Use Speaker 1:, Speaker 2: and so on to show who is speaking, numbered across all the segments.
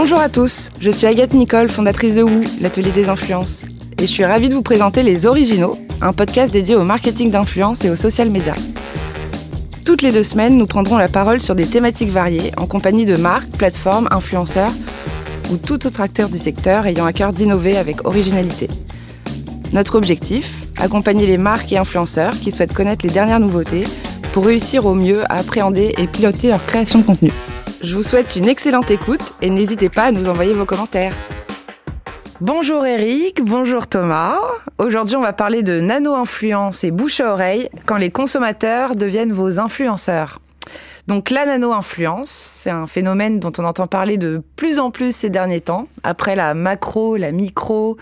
Speaker 1: Bonjour à tous, je suis Agathe Nicole, fondatrice de Woo, l'atelier des influences. Et je suis ravie de vous présenter Les Originaux, un podcast dédié au marketing d'influence et aux social media. Toutes les deux semaines, nous prendrons la parole sur des thématiques variées en compagnie de marques, plateformes, influenceurs ou tout autre acteur du secteur ayant à cœur d'innover avec originalité. Notre objectif Accompagner les marques et influenceurs qui souhaitent connaître les dernières nouveautés pour réussir au mieux à appréhender et piloter leur création de contenu. Je vous souhaite une excellente écoute et n'hésitez pas à nous envoyer vos commentaires. Bonjour Eric, bonjour Thomas. Aujourd'hui, on va parler de nano-influence et bouche à oreille quand les consommateurs deviennent vos influenceurs. Donc la nano-influence, c'est un phénomène dont on entend parler de plus en plus ces derniers temps. Après la macro, la micro,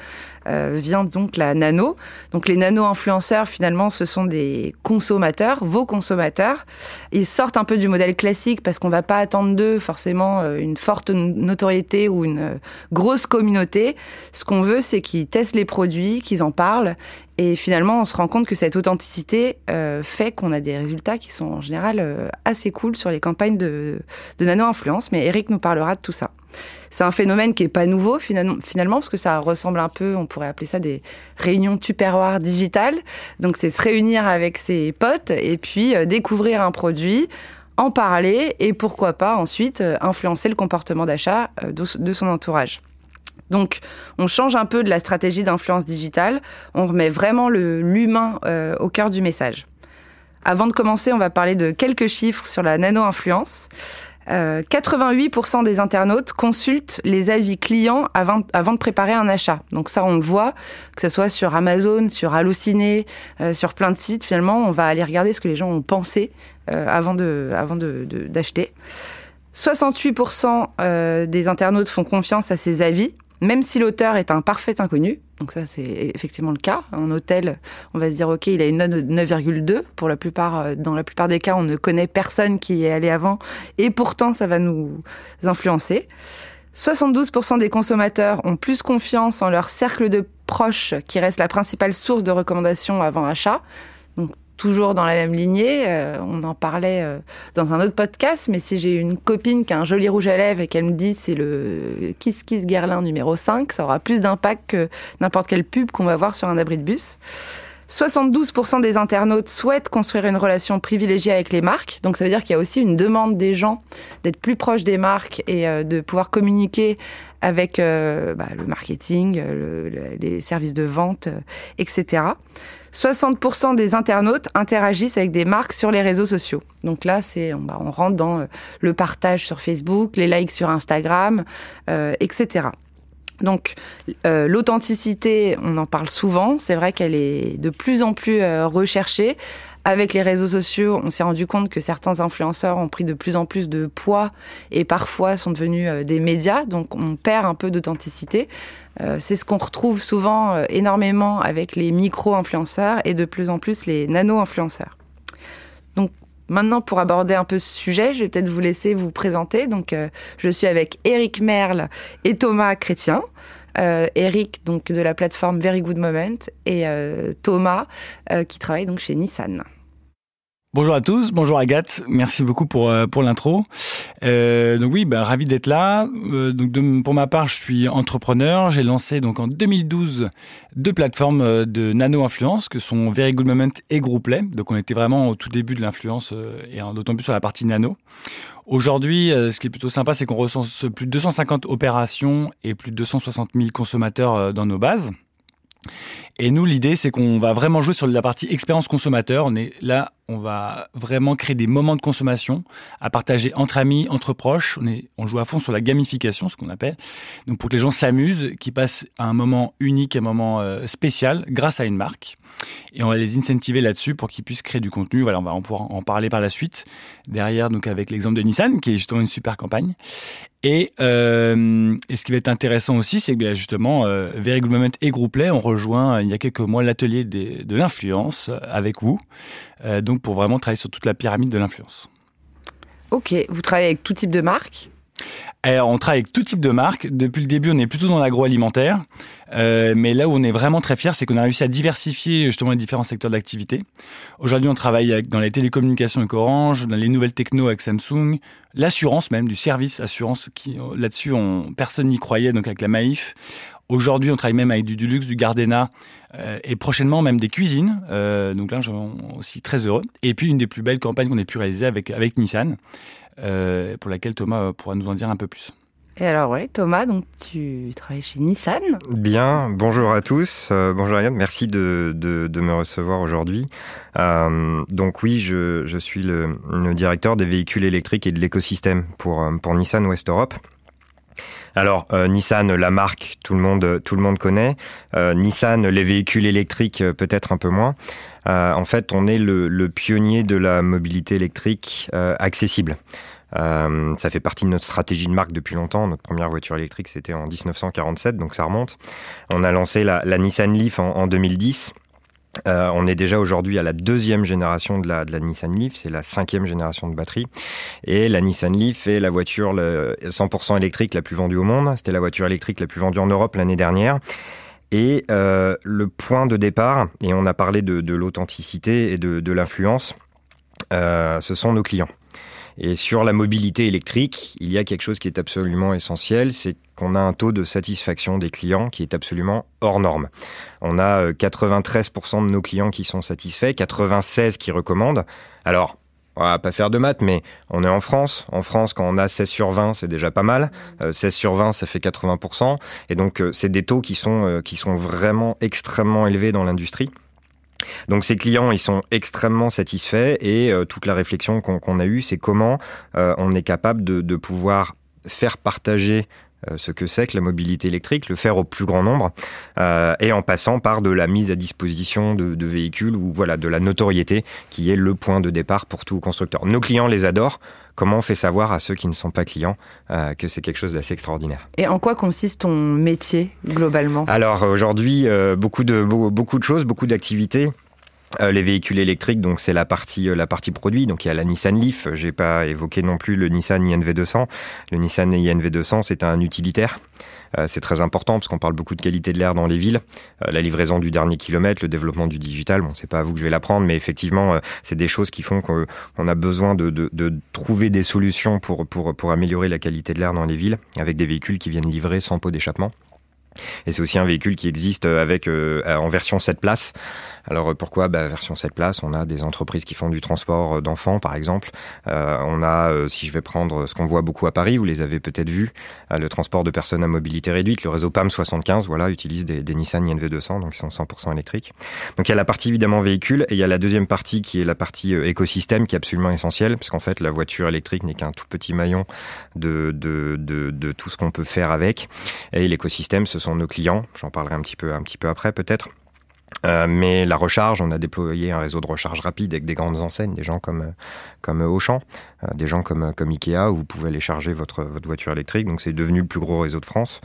Speaker 1: vient donc la nano. Donc les nano-influenceurs, finalement, ce sont des consommateurs, vos consommateurs. Ils sortent un peu du modèle classique parce qu'on va pas attendre d'eux forcément euh, une forte notoriété ou une euh, grosse communauté. Ce qu'on veut, c'est qu'ils testent les produits, qu'ils en parlent. Et finalement, on se rend compte que cette authenticité fait qu'on a des résultats qui sont en général assez cool sur les campagnes de, de nano-influence. Mais Eric nous parlera de tout ça. C'est un phénomène qui est pas nouveau finalement, parce que ça ressemble un peu, on pourrait appeler ça des réunions tupperware digitales. Donc c'est se réunir avec ses potes et puis euh, découvrir un produit, en parler et pourquoi pas ensuite euh, influencer le comportement d'achat euh, de son entourage. Donc, on change un peu de la stratégie d'influence digitale. On remet vraiment l'humain au cœur du message. Avant de commencer, on va parler de quelques chiffres sur la nano-influence. 88% euh, des internautes consultent les avis clients avant, de préparer un achat. Donc ça, on le voit, que ce soit sur Amazon, sur Allociné, euh, sur plein de sites. Finalement, on va aller regarder ce que les gens ont pensé euh, avant de, avant d'acheter. 68% des internautes font confiance à ces avis même si l'auteur est un parfait inconnu, donc ça c'est effectivement le cas. Un hôtel, on va se dire ok, il a une note de 9,2. Pour la plupart, euh, dans la plupart des cas, on ne connaît personne qui est allé avant, et pourtant ça va nous influencer. 72% des consommateurs ont plus confiance en leur cercle de proches, qui reste la principale source de recommandations avant achat toujours dans la même lignée, euh, on en parlait euh, dans un autre podcast, mais si j'ai une copine qui a un joli rouge à lèvres et qu'elle me dit c'est le Kiss Kiss Guerlain numéro 5, ça aura plus d'impact que n'importe quelle pub qu'on va voir sur un abri de bus. 72% des internautes souhaitent construire une relation privilégiée avec les marques. Donc ça veut dire qu'il y a aussi une demande des gens d'être plus proches des marques et euh, de pouvoir communiquer avec bah, le marketing, les services de vente, etc. 60% des internautes interagissent avec des marques sur les réseaux sociaux. Donc là, c'est on, on, rentre dans euh, le partage sur Facebook, les likes sur Instagram, euh, etc. Donc euh, l'authenticité, on en parle souvent. C'est vrai qu'elle est de plus en plus recherchée. Avec les réseaux sociaux, on s'est rendu compte que certains influenceurs ont pris de plus en plus de poids et parfois sont devenus des médias. Donc on perd un peu d'authenticité. Euh, c'est ce qu'on retrouve souvent euh, énormément avec les micro-influenceurs et de plus en plus les nano-influenceurs. Donc maintenant, pour aborder un peu ce sujet, je vais peut-être vous laisser vous présenter. Donc euh, je suis avec Eric Merle et Thomas Chrétien. Eric donc de la plateforme Very Good Moment et Thomas qui travaille donc chez Nissan.
Speaker 2: Bonjour à tous, bonjour Agathe, merci beaucoup pour euh, pour l'intro. Euh, donc oui, bah, ravi d'être là. Euh, donc pour ma part, je suis entrepreneur. J'ai lancé donc en 2012 deux plateformes euh, de nano influence que sont Very Good Moment et Grouplet. Donc on était vraiment au tout début de l'influence et d'autant plus sur la partie nano. Aujourd'hui, ce qui est plutôt sympa, c'est qu'on recense plus de 250 opérations et plus de 260 000 consommateurs dans nos bases. Et nous, l'idée, c'est qu'on va vraiment jouer sur la partie expérience consommateur. On là, on va vraiment créer des moments de consommation à partager entre amis, entre proches. On joue à fond sur la gamification, ce qu'on appelle. Donc pour que les gens s'amusent, qu'ils passent un moment unique, un moment euh, spécial grâce à une marque. Et on va les incentiver là-dessus pour qu'ils puissent créer du contenu. Voilà, on va en pouvoir en parler par la suite. Derrière, donc avec l'exemple de Nissan, qui est justement une super campagne. Et, euh, ce qui va être intéressant aussi, c'est que bien justement, euh, Very Good Moment et Grouplet ont rejoint il y a quelques mois l'atelier de l'influence avec vous, euh, donc pour vraiment travailler sur toute la pyramide de l'influence.
Speaker 1: Ok, vous travaillez avec tout type de marques?
Speaker 2: On travaille avec tout type de marques. Depuis le début, on est plutôt dans l'agroalimentaire. Euh, mais là où on est vraiment très fier, c'est qu'on a réussi à diversifier justement les différents secteurs d'activité. Aujourd'hui, on travaille dans les télécommunications avec Orange, dans les nouvelles techno avec Samsung, l'assurance même, du service assurance, qui là-dessus, on, personne n'y croyait, donc avec la Maïf. Aujourd'hui, on travaille même avec du Dulux, du Gardena, euh, et prochainement même des cuisines. Euh, donc là, je suis aussi très heureux. Et puis, une des plus belles campagnes qu'on ait pu réaliser avec, avec Nissan, euh, pour laquelle Thomas pourra nous en dire un peu plus.
Speaker 1: Et alors, ouais, Thomas, donc tu travailles chez Nissan.
Speaker 3: Bien, bonjour à tous. Euh, bonjour Ariane, merci de, de, de me recevoir aujourd'hui. Euh, donc oui, je, je suis le, le, directeur des véhicules électriques et de l'écosystème pour, euh, pour Nissan West Europe. Alors euh, Nissan, la marque, tout le monde, tout le monde connaît. Euh, Nissan, les véhicules électriques, peut-être un peu moins. Euh, en fait, on est le, pionnier de la mobilité électrique accessible. Euh, ça fait partie de notre stratégie de marque depuis longtemps. Notre première voiture électrique, c'était en 1947, donc ça remonte. On a lancé la, Nissan Leaf en 2010. Euh, on est déjà aujourd'hui à la deuxième génération de la, de la Nissan Leaf, c'est la cinquième génération de batterie. Et la Nissan Leaf est la voiture le 100% électrique la plus vendue au monde. C'était la voiture électrique la plus vendue en Europe l'année dernière. Et euh, le point de départ, et on a parlé de, de l'authenticité et de, de l'influence, euh, ce sont nos clients. Et sur la mobilité électrique, il y a quelque chose qui est absolument essentiel, c'est qu'on a un taux de satisfaction des clients qui est absolument hors norme. On a 93% euh, de nos clients qui sont satisfaits, 96 qui recommandent. Alors, on va pas faire de maths, mais on est en France. En France, quand on a 16 sur 20, c'est déjà pas mal. 16 euh, sur 20, ça fait 80%. Et donc, euh, c'est des taux qui sont, qui sont vraiment extrêmement élevés dans l'industrie. Donc ces clients, ils sont extrêmement satisfaits et euh, toute la réflexion qu'on a eue, c'est comment euh, on est capable de, pouvoir faire partager ce que c'est que la mobilité électrique, le faire au plus grand nombre, euh, et en passant par de la mise à disposition de, de, véhicules ou voilà de la notoriété qui est le point de départ pour tout constructeur. Nos clients les adorent. Comment on fait savoir à ceux qui ne sont pas clients euh, que c'est quelque chose d'assez extraordinaire?
Speaker 1: Et en quoi consiste ton métier globalement?
Speaker 3: Alors aujourd'hui, euh, beaucoup de beaucoup de choses, beaucoup d'activités. Euh, les véhicules électriques, donc c'est la partie euh, la partie produit. Donc il y a la Nissan Leaf. J'ai pas évoqué non plus le Nissan INV 200. Le Nissan INV 200, c'est un utilitaire. Euh, c'est très important parce qu'on parle beaucoup de qualité de l'air dans les villes. La livraison du dernier kilomètre, le développement du digital. Bon, c'est pas à vous que je vais l'apprendre, mais effectivement, c'est des choses qui font qu'on a besoin de, de, trouver des solutions pour pour pour améliorer la qualité de l'air dans les villes avec des véhicules qui viennent livrer sans pot d'échappement. Et c'est aussi un véhicule qui existe avec en version 7 places. Alors euh, pourquoi? Bah, Version 7 places, on a des entreprises qui font du transport euh, d'enfants par exemple. Euh, on a, si je vais prendre ce qu'on voit beaucoup à Paris, vous les avez peut-être vus, le transport de personnes à mobilité réduite, le réseau PAM 75, voilà, utilise des, Nissan INV 200, donc ils sont 100% électriques. Donc il y a la partie évidemment véhicule et il y a la deuxième partie qui est la partie écosystème qui est absolument essentielle, parce qu'en fait la voiture électrique n'est qu'un tout petit maillon de, de, de, de tout ce qu'on peut faire avec. Et l'écosystème, ce sont nos clients. J'en parlerai un petit peu, un petit peu après peut-être. Euh, mais la recharge, on a déployé un réseau de recharge rapide avec des grandes enseignes, des gens comme comme Auchan, euh, des gens comme comme Ikea où vous pouvez aller charger votre votre voiture électrique. Donc c'est devenu le plus gros réseau de France.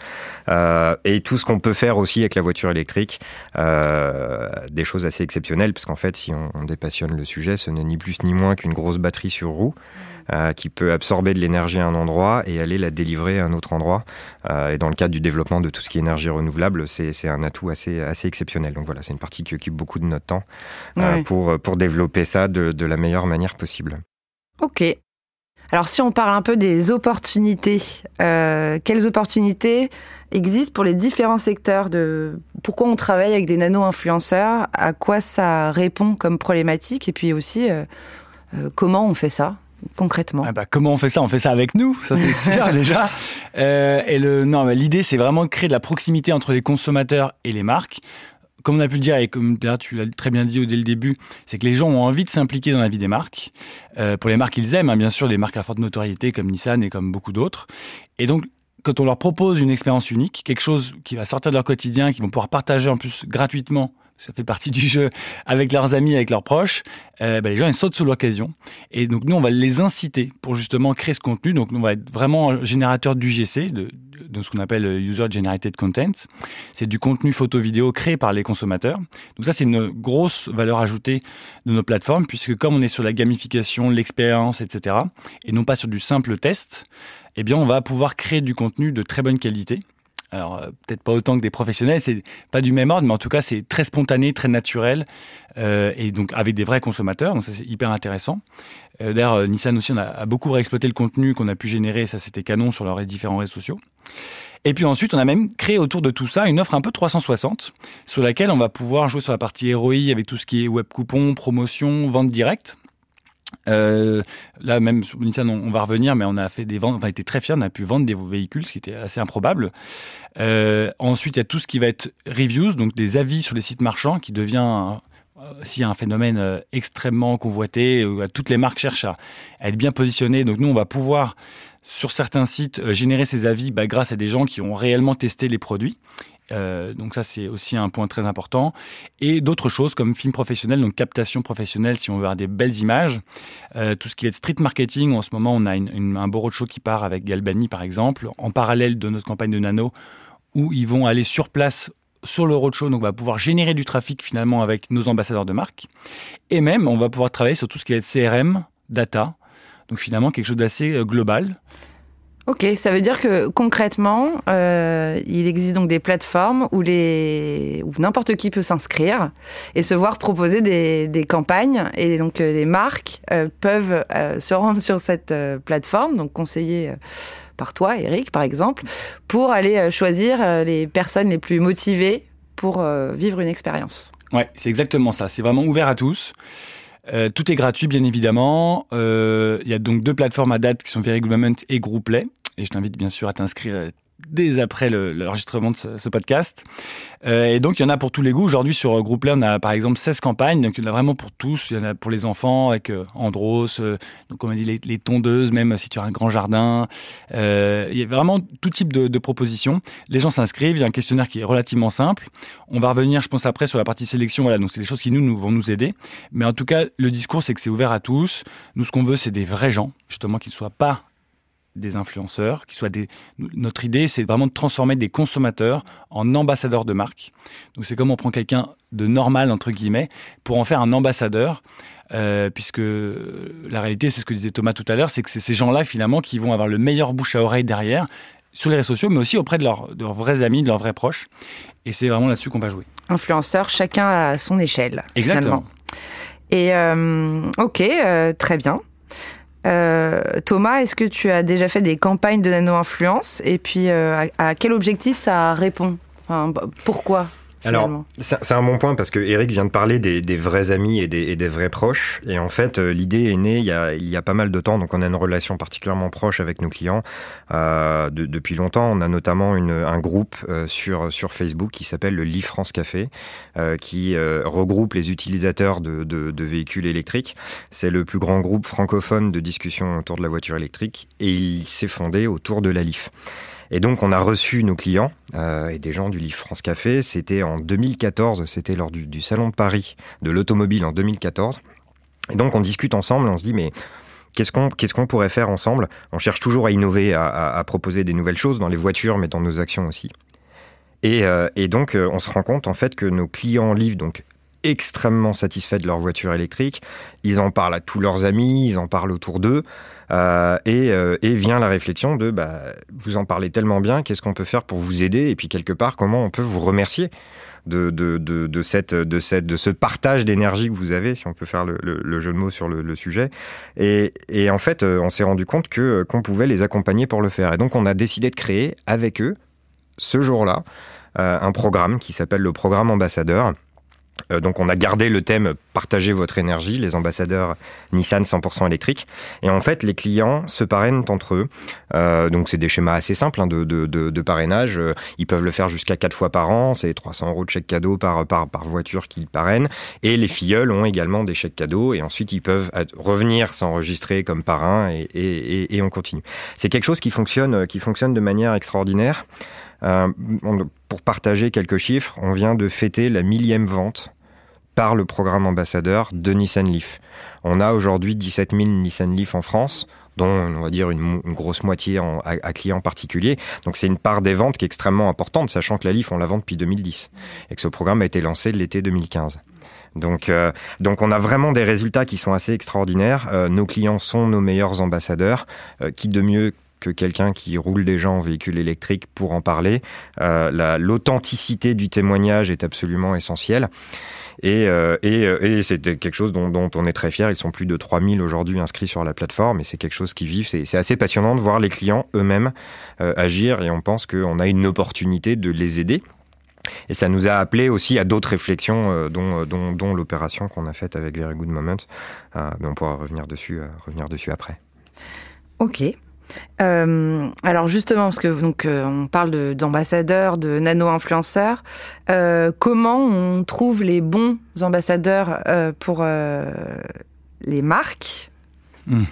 Speaker 3: Euh, et tout ce qu'on peut faire aussi avec la voiture électrique, euh, des choses assez exceptionnelles, parce qu'en fait, si on, on, dépassionne le sujet, ce n'est ni plus ni moins qu'une grosse batterie sur roue euh, qui peut absorber de l'énergie à un endroit et aller la délivrer à un autre endroit. Euh, et dans le cadre du développement de tout ce qui est énergie renouvelable, c'est un atout assez, assez exceptionnel. Donc voilà, c'est une partie qui occupe beaucoup de notre temps euh, pour, pour développer ça de, de la meilleure manière possible.
Speaker 1: Ok. Alors si on parle un peu des opportunités, euh, quelles opportunités existent pour les différents secteurs de pourquoi on travaille avec des nano-influenceurs, à quoi ça répond comme problématique et puis aussi euh, euh, comment on fait ça? Concrètement
Speaker 2: ah bah, Comment on fait ça? On fait ça avec nous, ça c'est sûr déjà. Euh, et le non, l'idée c'est vraiment de créer de la proximité entre les consommateurs et les marques. Comme on a pu le dire et comme tu l'as très bien dit dès le début, c'est que les gens ont envie de s'impliquer dans la vie des marques. Euh, pour les marques qu'ils aiment, hein, bien sûr, les marques à forte notoriété comme Nissan et comme beaucoup d'autres. Et donc quand on leur propose une expérience unique, quelque chose qui va sortir de leur quotidien, qu'ils vont pouvoir partager en plus gratuitement ça fait partie du jeu avec leurs amis, avec leurs proches, euh, bah, les gens ils sautent sous l'occasion. Et donc nous on va les inciter pour justement créer ce contenu. Donc nous on va être vraiment générateur d'UGC, de de ce qu'on appelle User Generated Content. C'est du contenu photo-vidéo créé par les consommateurs. Donc ça, c'est une grosse valeur ajoutée de nos plateformes, puisque comme on est sur la gamification, l'expérience, etc., et non pas sur du simple test, eh bien, on va pouvoir créer du contenu de très bonne qualité alors euh, peut-être pas autant que des professionnels, c'est pas du même ordre, mais en tout cas c'est très spontané, très naturel, euh, et donc avec des vrais consommateurs, donc ça c'est hyper intéressant. Euh, D'ailleurs, euh, Nissan aussi on a, beaucoup réexploité le contenu qu'on a pu générer, ça c'était canon sur leurs différents réseaux sociaux. Et puis ensuite, on a même créé autour de tout ça une offre un peu 360, sur laquelle on va pouvoir jouer sur la partie ROI avec tout ce qui est web coupon, promotion, vente directe. Euh, là même Nissan on, va revenir mais on a fait des ventes on a été très fiers on a pu vendre des véhicules ce qui était assez improbable. Euh, ensuite il y a tout ce qui va être reviews donc des avis sur les sites marchands qui devient aussi un phénomène euh, extrêmement convoité où toutes les marques cherchent à, être bien positionnées. Donc nous on va pouvoir sur certains sites euh, générer ces avis bah, grâce à des gens qui ont réellement testé les produits euh, donc ça c'est aussi un point très important et d'autres choses comme film professionnel donc captation professionnelle si on veut avoir des belles images euh, tout ce qui est street marketing en ce moment on a un beau roadshow qui part avec Galbani par exemple en parallèle de notre campagne de nano où ils vont aller sur place sur le roadshow, donc on va pouvoir générer du trafic finalement avec nos ambassadeurs de marque. Et même, on va pouvoir travailler sur tout ce qui est CRM, data, donc finalement quelque chose d'assez euh, global.
Speaker 1: Ok, ça veut dire que concrètement, euh, il existe donc des plateformes où, les... où n'importe qui peut s'inscrire et se voir proposer des, campagnes. Et donc euh, les marques euh, peuvent euh, se rendre sur cette euh, plateforme, donc conseillées euh, par toi, Eric, par exemple, pour aller euh, choisir euh, les personnes les plus motivées pour euh, vivre une expérience.
Speaker 2: Ouais, c'est exactement ça. C'est vraiment ouvert à tous. Euh, tout est gratuit, bien évidemment. Il euh, y a donc deux plateformes à date qui sont Very et Grouplet. Et je t'invite bien sûr à t'inscrire dès après l'enregistrement de ce, podcast. Euh, et donc, il y en a pour tous les goûts. Aujourd'hui, sur Grouplet, on a par exemple 16 campagnes. Donc, il y en a vraiment pour tous. Il y en a pour les enfants avec euh, Andros, euh, donc, on dit, les, tondeuses, même si tu as un grand jardin. Euh, il y a vraiment tout type de, propositions. Les gens s'inscrivent. Il y a un questionnaire qui est relativement simple. On va revenir, je pense, après sur la partie sélection. Voilà, donc, c'est des choses qui nous, nous vont nous aider. Mais en tout cas, le discours, c'est que c'est ouvert à tous. Nous, ce qu'on veut, c'est des vrais gens, justement, qui ne soient pas des influenceurs, qui soient des. Notre idée, c'est vraiment de transformer des consommateurs en ambassadeurs de marque. Donc c'est comme on prend quelqu'un de normal entre guillemets pour en faire un ambassadeur. Euh, puisque la réalité, c'est ce que disait Thomas tout à l'heure, c'est que c'est ces gens-là finalement qui vont avoir le meilleur bouche à oreille derrière sur les réseaux sociaux, mais aussi auprès de, leur, de leurs vrais amis, de leurs vrais proches. Et c'est vraiment là-dessus qu'on va jouer.
Speaker 1: Influenceurs, chacun à son échelle.
Speaker 2: Exactement.
Speaker 1: Finalement. Et euh, ok, euh, très bien. Euh, Thomas, est-ce que tu as déjà fait des campagnes de nano-influence? Et puis, euh, à, quel objectif ça répond? Enfin, Pourquoi?
Speaker 3: Alors, c'est un bon point parce que Eric vient de parler des, des vrais amis et des, et des, vrais proches. Et en fait, euh, l'idée est née il y, a, il y, a, pas mal de temps. Donc, on a une relation particulièrement proche avec nos clients euh, de, depuis longtemps. On a notamment une, un groupe euh, sur, sur Facebook qui s'appelle le Lit France Café, euh, qui regroupe les utilisateurs de, de, de véhicules électriques. C'est le plus grand groupe francophone de discussion autour de la voiture électrique et il s'est fondé autour de la LIF. Et donc, on a reçu nos clients euh, et des gens du Livre France Café. C'était en 2014, c'était lors du, Salon de Paris de l'automobile en 2014. Et donc, on discute ensemble, on se dit, mais qu'est-ce qu'on pourrait faire ensemble? On cherche toujours à innover, à, proposer des nouvelles choses dans les voitures, mais dans nos actions aussi. Et, euh, donc, euh, on se rend compte en fait que nos clients Livre, donc extrêmement satisfaits de leur voiture électrique. Ils en parlent à tous leurs amis, ils en parlent autour d'eux. Euh, et, euh, et, vient la réflexion de bah, vous en parlez tellement bien, qu'est-ce qu'on peut faire pour vous aider? Et puis quelque part, comment on peut vous remercier de, de, de, cette, de, cette, de ce partage d'énergie que vous avez, si on peut faire le, jeu de mots sur le, sujet. Et, et, en fait, euh, on s'est rendu compte que qu'on pouvait les accompagner pour le faire. Et donc, on a décidé de créer avec eux, ce jour-là, un programme qui s'appelle le programme ambassadeur donc on a gardé le thème Partagez votre énergie, les ambassadeurs Nissan 100% électrique. Et en fait, les clients se parrainent entre eux. Euh, donc c'est des schémas assez simples hein, de, de, de, parrainage. Ils peuvent le faire jusqu'à quatre fois par an. C'est 300 euros de chèque cadeau par, par, par voiture qu'ils parrainent. Et les filleuls ont également des chèques cadeaux. Et ensuite, ils peuvent revenir s'enregistrer comme parrain et, et, et, et on continue. C'est quelque chose qui fonctionne, qui fonctionne de manière extraordinaire. Euh, pour partager quelques chiffres, on vient de fêter la millième vente par le programme ambassadeur de Nissan Leaf. On a aujourd'hui 17 000 Nissan Leaf en France. dont on va dire une, grosse moitié à, à, clients particuliers. Donc c'est une part des ventes qui est extrêmement importante, sachant que la LIF, on la vend depuis 2010 et que ce programme a été lancé l'été 2015. Donc, euh, donc on a vraiment des résultats qui sont assez extraordinaires. Euh, nos clients sont nos meilleurs ambassadeurs, qui de mieux que quelqu'un qui roule déjà en véhicule électrique pour en parler. L'authenticité du témoignage est absolument essentielle. Et, et, et c'est quelque chose dont, on est très fier. Ils sont plus de 3000 aujourd'hui inscrits sur la plateforme et c'est quelque chose qui vit. C'est assez passionnant de voir les clients eux-mêmes agir et on pense qu'on a une opportunité de les aider et ça nous a appelé aussi à d'autres réflexions, euh, dont, l'opération qu'on a faite avec Very Good Moment. Euh, mais on pourra revenir dessus, euh, revenir dessus après.
Speaker 1: Ok. Euh, alors justement, parce que donc on parle d'ambassadeurs, de, nano-influenceurs, euh, comment on trouve les bons ambassadeurs pour les marques? Hmm.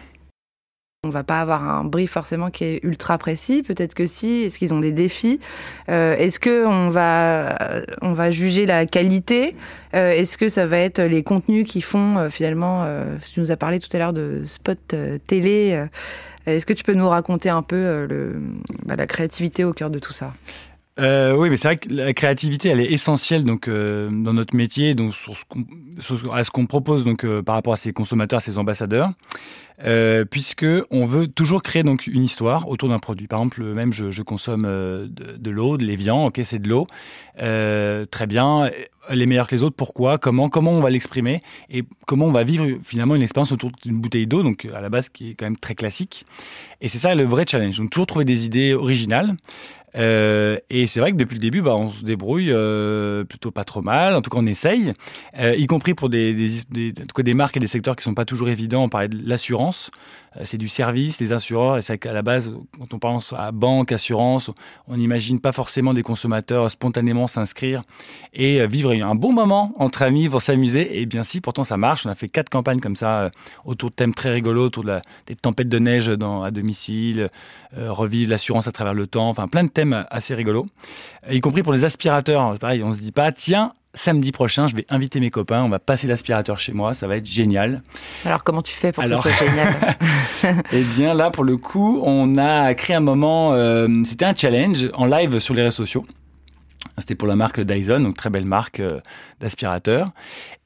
Speaker 1: On va pas avoir un brief forcément qui est ultra précis. Peut-être que si. Est-ce qu'ils ont des défis? Euh, Est-ce que on va on va juger la qualité? Euh, Est-ce que ça va être les contenus qui font euh, finalement Tu nous as parlé tout à l'heure de spot télé. Est-ce que tu peux nous raconter un peu bah, la créativité au cœur de tout ça?
Speaker 2: Euh, oui, mais c'est vrai que la créativité, elle est essentielle donc euh, dans notre métier, donc sur ce à ce qu'on propose donc euh, par rapport à ces consommateurs, à ces ambassadeurs, puisque on veut toujours créer donc une histoire autour d'un produit. Par exemple, même je, consomme de, de l'eau, de l'évian, ok, c'est de l'eau, très bien. Les meilleurs que les autres, pourquoi, comment, comment on va l'exprimer? Et comment on va vivre finalement une expérience autour d'une bouteille d'eau, donc à la base qui est quand même très classique. Et c'est ça le vrai challenge. Donc toujours trouver des idées originales. Euh, et c'est vrai que depuis le début, bah, on se débrouille euh, plutôt pas trop mal. En tout cas, on essaye, euh, y compris pour des, des, des, en tout cas des marques et des secteurs qui sont pas toujours évidents. On parlait de l'assurance, c'est du service, les assureurs. Et c'est qu'à la base, quand on pense à banque, assurance, on n'imagine pas forcément des consommateurs spontanément s'inscrire et euh, vivre un bon moment entre amis pour s'amuser. Et bien si, pourtant ça marche. On a fait quatre campagnes comme ça autour de thèmes très rigolos, autour de la, des tempêtes de neige dans, à domicile, revivre l'assurance à travers le temps, enfin plein de assez rigolo, y compris pour les aspirateurs. Pareil, on se dit pas, tiens, samedi prochain, je vais inviter mes copains, on va passer l'aspirateur chez moi, ça va être génial.
Speaker 1: Alors comment tu fais pour que ce soit génial
Speaker 2: Eh bien là, pour le coup, on a créé un moment, euh, c'était un challenge en live sur les réseaux sociaux. C'était pour la marque Dyson, donc très belle marque euh, d'aspirateur.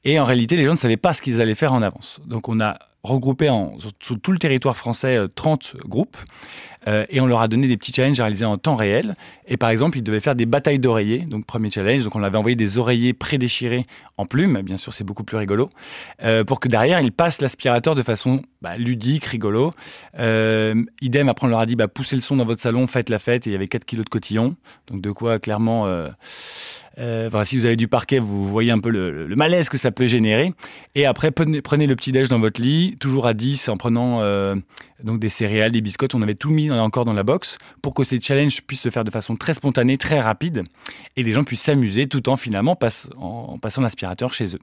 Speaker 2: Et en réalité, les gens ne savaient pas ce qu'ils allaient faire en avance. Donc on a regroupé en, sur, tout le territoire français 30 euh, groupes euh, et on leur a donné des petits challenges à réaliser en temps réel. Et par exemple, ils devaient faire des batailles d'oreillers. Donc premier challenge, donc on avait envoyé des oreillers prédéchirés en plumes. Bien sûr, c'est beaucoup plus rigolo euh, pour que derrière ils passent l'aspirateur de façon bah, ludique, rigolo. Euh, idem, après on leur a dit bah, poussez le son dans votre salon, faites la fête. Et il y avait 4 kilos de cotillons. Donc de quoi clairement euh, euh, si vous avez du parquet, vous voyez un peu le, malaise que ça peut générer. Et après, prenez, le petit déj dans votre lit, toujours à 10, en prenant euh, donc des céréales, des biscottes. On avait tout mis encore dans la box pour que ces challenges puissent se faire de façon très spontanée, très rapide, et les gens puissent s'amuser tout en finalement en, passant l'aspirateur chez eux.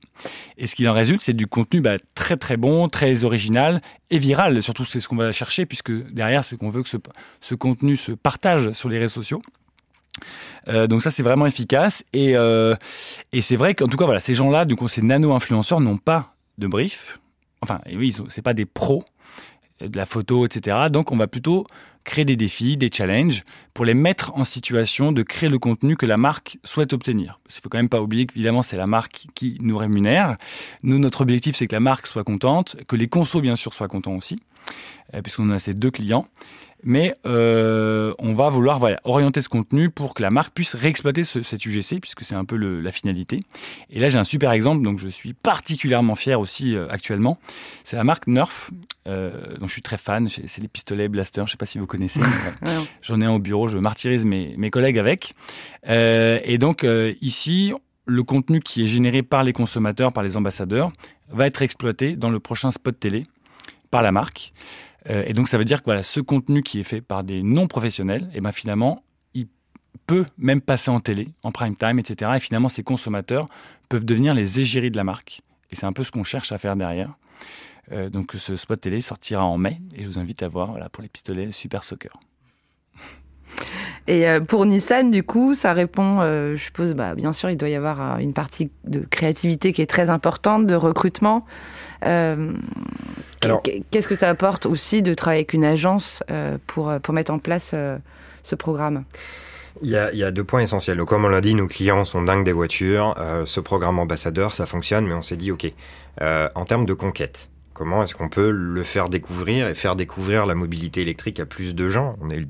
Speaker 2: Et ce qu'il en résulte, c'est du contenu bah, très très bon, très original et viral. Surtout, c'est ce qu'on va chercher, puisque derrière, c'est qu'on veut que ce, ce contenu se partage sur les réseaux sociaux. Euh, donc ça c'est vraiment efficace. Et, euh, et c'est vrai qu'en tout cas voilà ces gens-là du ces nano-influenceurs n'ont pas de brief. Enfin oui c'est pas des pros de la photo etc donc on va plutôt créer des défis des challenges pour les mettre en situation de créer le contenu que la marque souhaite obtenir. Il faut quand même pas oublier qu'évidemment c'est la marque qui nous rémunère. Nous notre objectif c'est que la marque soit contente que les consos bien sûr soient contents aussi euh, puisqu'on a ces deux clients mais euh, on va vouloir voilà, orienter ce contenu pour que la marque puisse réexploiter ce, cet UGC, puisque c'est un peu le, la finalité. Et là, j'ai un super exemple, donc je suis particulièrement fier aussi euh, actuellement. C'est la marque Nerf, euh, dont je suis très fan. C'est les pistolets Blaster, je ne sais pas si vous connaissez. J'en ai un au bureau, je martyrise mes, mes collègues avec. Et donc ici, le contenu qui est généré par les consommateurs, par les ambassadeurs, va être exploité dans le prochain spot télé par la marque. Euh, et donc ça veut dire que voilà, ce contenu qui est fait par des non-professionnels, et eh ben finalement, il peut même passer en télé, en prime time, etc. Et finalement, ces consommateurs peuvent devenir les égéries de la marque. Et c'est un peu ce qu'on cherche à faire derrière. Euh, donc ce spot télé sortira en mai et je vous invite à voir voilà, pour les pistolets Super Soccer.
Speaker 1: Et euh, pour Nissan, du coup, ça répond, euh, je suppose, bah, bien sûr, il doit y avoir une partie de créativité qui est très importante, de recrutement. Euh, Qu'est-ce que ça apporte aussi de travailler avec une agence pour, pour mettre en place ce programme?
Speaker 3: Il y, a, il y, a, deux points essentiels. Donc, comme on l'a dit, nos clients sont dingues des voitures. ce programme ambassadeur, ça fonctionne, mais on s'est dit, OK, en termes de conquête, comment est-ce qu'on peut le faire découvrir et faire découvrir la mobilité électrique à plus de gens? On est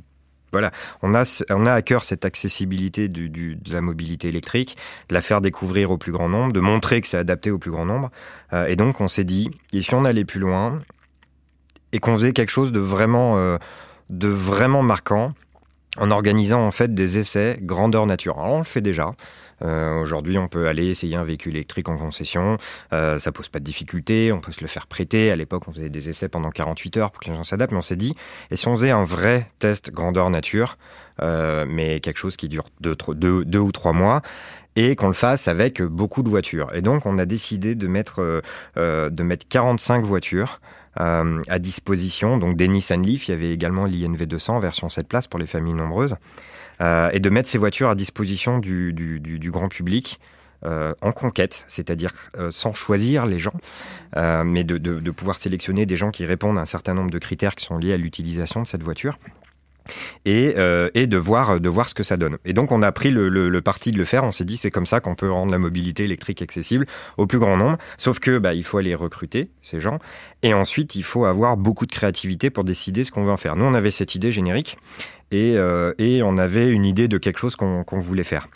Speaker 3: voilà, on a, on a à cœur cette accessibilité de la mobilité électrique, de la faire découvrir au plus grand nombre, de montrer que c'est adapté au plus grand nombre. Euh, et donc, on s'est dit, et si on allait plus loin et qu'on faisait quelque chose de vraiment, euh, de vraiment marquant, en organisant en fait des essais grandeur nature. Alors, on le fait déjà. Euh, Aujourd'hui, on peut aller essayer un véhicule électrique en concession. Euh, ça pose pas de difficulté. On peut se le faire prêter. À l'époque, on faisait des essais pendant 48 heures pour que les gens s'adaptent. Mais on s'est dit, et si on faisait un vrai test grandeur nature, euh, mais quelque chose qui dure deux, ou trois mois, et qu'on le fasse avec beaucoup de voitures. Et donc, on a décidé de mettre, euh, de mettre 45 voitures à disposition. Donc, des Nissan Leaf, il y avait également l'INV 200, version 7 places pour les familles nombreuses. Euh, et de mettre ces voitures à disposition du, grand public. Euh, en conquête, c'est-à-dire euh, sans choisir les gens, mais de, pouvoir sélectionner des gens qui répondent à un certain nombre de critères qui sont liés à l'utilisation de cette voiture et, de, voir, ce que ça donne. Et donc on a pris le parti de le faire, on s'est dit c'est comme ça qu'on peut rendre la mobilité électrique accessible au plus grand nombre, sauf que bah, il faut aller recruter ces gens, et ensuite il faut avoir beaucoup de créativité pour décider ce qu'on veut en faire. Nous on avait cette idée générique, et, euh, et on avait une idée de quelque chose qu'on qu voulait faire.